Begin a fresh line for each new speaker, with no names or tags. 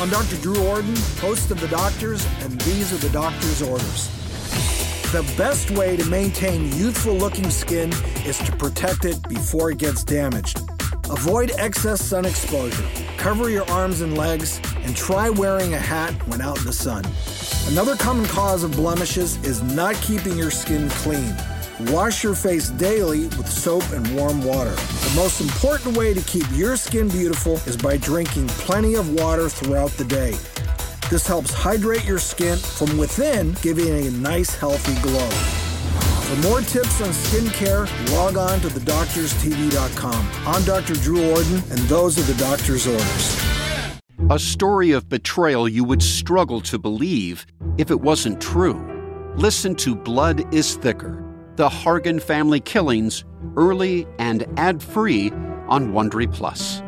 I'm Dr. Drew Ordon, host of The Doctors, and these are the doctor's orders. The best way to maintain youthful looking skin is to protect it before it gets damaged. Avoid excess sun exposure, cover your arms and legs, and try wearing a hat when out in the sun. Another common cause of blemishes is not keeping your skin clean. Wash your face daily with soap and warm water. The most important way to keep your skin beautiful is by drinking plenty of water throughout the day. This helps hydrate your skin from within, giving it a nice, healthy glow. For more tips on skincare, log on to thedoctorstv.com. I'm Dr. Drew Ordon, and those are the doctor's orders.
A story of betrayal you would struggle to believe if it wasn't true. Listen to Blood is Thicker The Hargan Family Killings early and ad free on Wondery Plus.